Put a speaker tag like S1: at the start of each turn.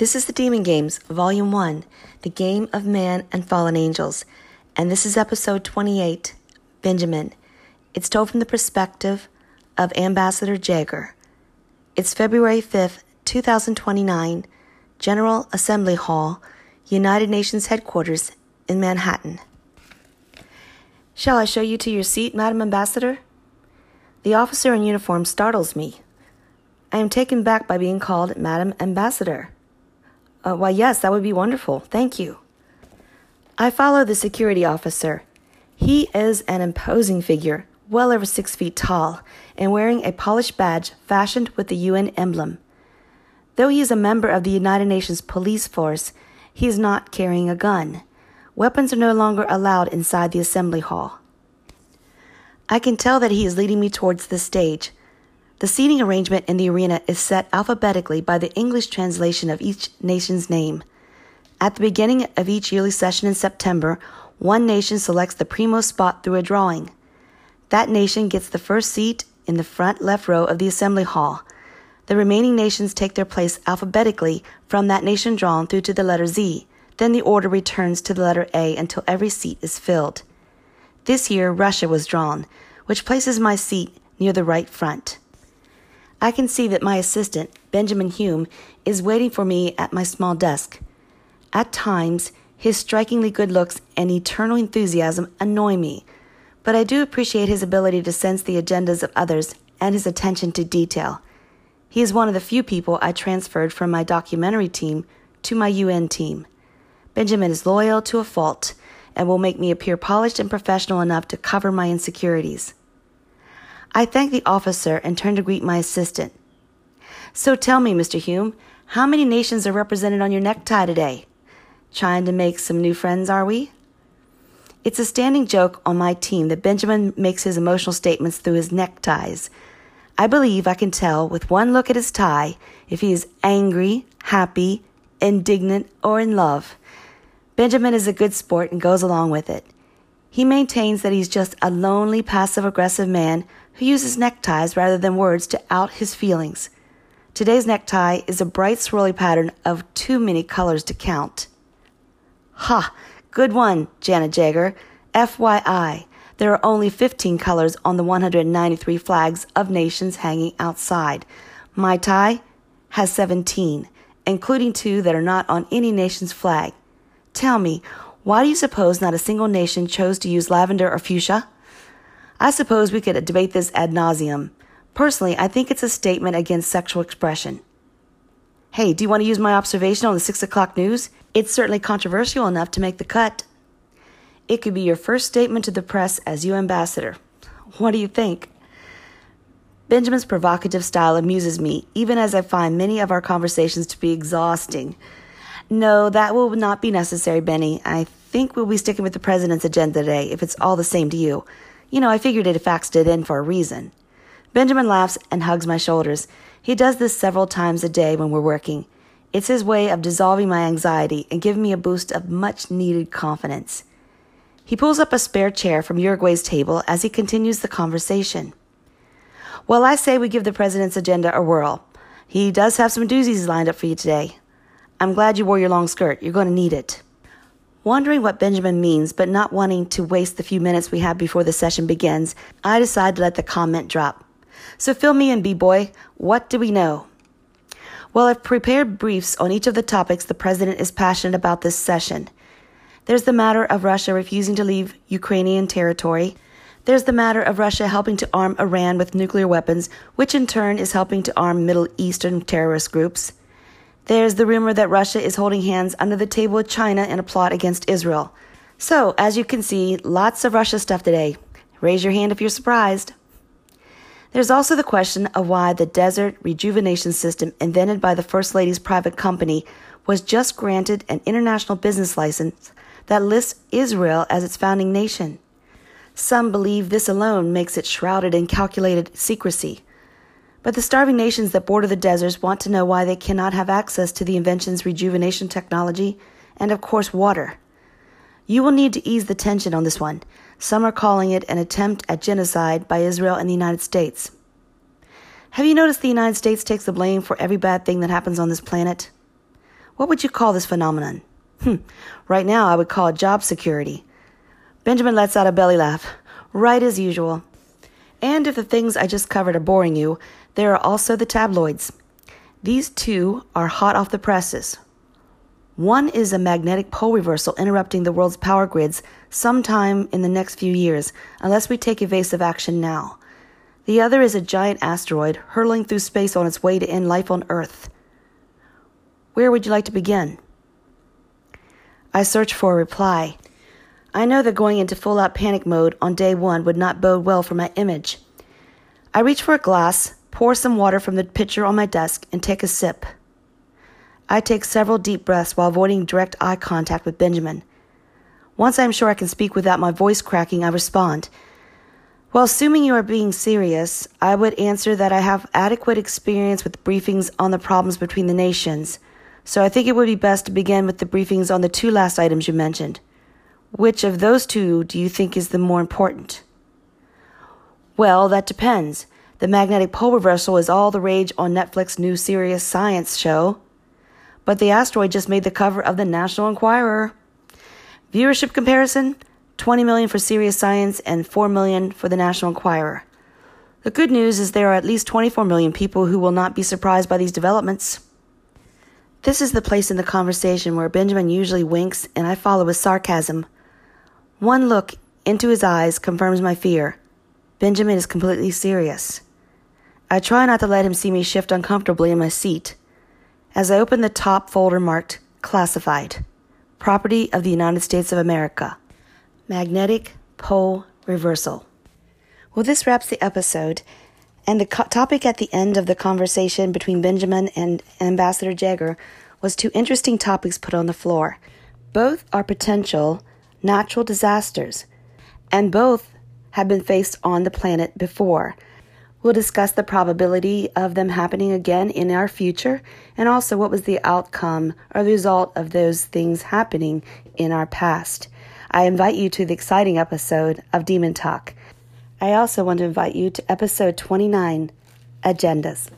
S1: This is the Demon Games, Volume 1, The Game of Man and Fallen Angels, and this is episode 28, Benjamin. It's told from the perspective of Ambassador Jagger. It's February 5th, 2029, General Assembly Hall, United Nations Headquarters in Manhattan. Shall I show you to your seat, Madam Ambassador? The officer in uniform startles me. I am taken back by being called Madam Ambassador. Uh, why, yes, that would be wonderful. Thank you. I follow the security officer. He is an imposing figure, well over six feet tall, and wearing a polished badge fashioned with the UN emblem. Though he is a member of the United Nations police force, he is not carrying a gun. Weapons are no longer allowed inside the assembly hall. I can tell that he is leading me towards the stage. The seating arrangement in the arena is set alphabetically by the English translation of each nation's name. At the beginning of each yearly session in September, one nation selects the primo spot through a drawing. That nation gets the first seat in the front left row of the assembly hall. The remaining nations take their place alphabetically from that nation drawn through to the letter Z. Then the order returns to the letter A until every seat is filled. This year, Russia was drawn, which places my seat near the right front. I can see that my assistant, Benjamin Hume, is waiting for me at my small desk. At times, his strikingly good looks and eternal enthusiasm annoy me, but I do appreciate his ability to sense the agendas of others and his attention to detail. He is one of the few people I transferred from my documentary team to my UN team. Benjamin is loyal to a fault and will make me appear polished and professional enough to cover my insecurities. I thank the officer and turn to greet my assistant. So tell me, Mr. Hume, how many nations are represented on your necktie today? Trying to make some new friends, are we? It's a standing joke on my team that Benjamin makes his emotional statements through his neckties. I believe I can tell with one look at his tie if he is angry, happy, indignant, or in love. Benjamin is a good sport and goes along with it. He maintains that he's just a lonely, passive aggressive man who uses neckties rather than words to out his feelings. Today's necktie is a bright swirly pattern of too many colors to count. Ha! Good one, Janet Jagger. FYI, there are only 15 colors on the 193 flags of nations hanging outside. My tie has 17, including two that are not on any nation's flag. Tell me, why do you suppose not a single nation chose to use lavender or fuchsia? I suppose we could debate this ad nauseum. Personally, I think it's a statement against sexual expression. Hey, do you want to use my observation on the 6 o'clock news? It's certainly controversial enough to make the cut. It could be your first statement to the press as you ambassador. What do you think? Benjamin's provocative style amuses me, even as I find many of our conversations to be exhausting. No, that will not be necessary, Benny. I think we'll be sticking with the president's agenda today, if it's all the same to you. You know, I figured it faxed it in for a reason. Benjamin laughs and hugs my shoulders. He does this several times a day when we're working. It's his way of dissolving my anxiety and giving me a boost of much needed confidence. He pulls up a spare chair from Uruguay's table as he continues the conversation. Well, I say we give the president's agenda a whirl. He does have some doozies lined up for you today. I'm glad you wore your long skirt. You're going to need it. Wondering what Benjamin means, but not wanting to waste the few minutes we have before the session begins, I decide to let the comment drop. So fill me in, B-boy. What do we know? Well, I've prepared briefs on each of the topics the president is passionate about this session. There's the matter of Russia refusing to leave Ukrainian territory. There's the matter of Russia helping to arm Iran with nuclear weapons, which in turn is helping to arm Middle Eastern terrorist groups. There's the rumor that Russia is holding hands under the table with China in a plot against Israel. So, as you can see, lots of Russia stuff today. Raise your hand if you're surprised. There's also the question of why the desert rejuvenation system invented by the First Lady's private company was just granted an international business license that lists Israel as its founding nation. Some believe this alone makes it shrouded in calculated secrecy. But the starving nations that border the deserts want to know why they cannot have access to the invention's rejuvenation technology and, of course, water. You will need to ease the tension on this one. Some are calling it an attempt at genocide by Israel and the United States. Have you noticed the United States takes the blame for every bad thing that happens on this planet? What would you call this phenomenon? Hmm. Right now, I would call it job security. Benjamin lets out a belly laugh. Right as usual. And if the things I just covered are boring you, there are also the tabloids. These two are hot off the presses. One is a magnetic pole reversal interrupting the world's power grids sometime in the next few years, unless we take evasive action now. The other is a giant asteroid hurtling through space on its way to end life on Earth. Where would you like to begin? I search for a reply. I know that going into full out panic mode on day one would not bode well for my image. I reach for a glass, pour some water from the pitcher on my desk, and take a sip. I take several deep breaths while avoiding direct eye contact with Benjamin. Once I am sure I can speak without my voice cracking, I respond. Well, assuming you are being serious, I would answer that I have adequate experience with briefings on the problems between the nations, so I think it would be best to begin with the briefings on the two last items you mentioned. Which of those two do you think is the more important? Well, that depends. The magnetic pole reversal is all the rage on Netflix new serious science show. But the asteroid just made the cover of the National Enquirer. Viewership comparison 20 million for serious science and 4 million for the National Enquirer. The good news is there are at least 24 million people who will not be surprised by these developments. This is the place in the conversation where Benjamin usually winks and I follow with sarcasm. One look into his eyes confirms my fear. Benjamin is completely serious. I try not to let him see me shift uncomfortably in my seat. As I open the top folder marked Classified, Property of the United States of America, Magnetic Pole Reversal. Well, this wraps the episode. And the co- topic at the end of the conversation between Benjamin and Ambassador Jagger was two interesting topics put on the floor. Both are potential natural disasters, and both have been faced on the planet before. We'll discuss the probability of them happening again in our future and also what was the outcome or the result of those things happening in our past. I invite you to the exciting episode of Demon Talk. I also want to invite you to episode 29 Agendas.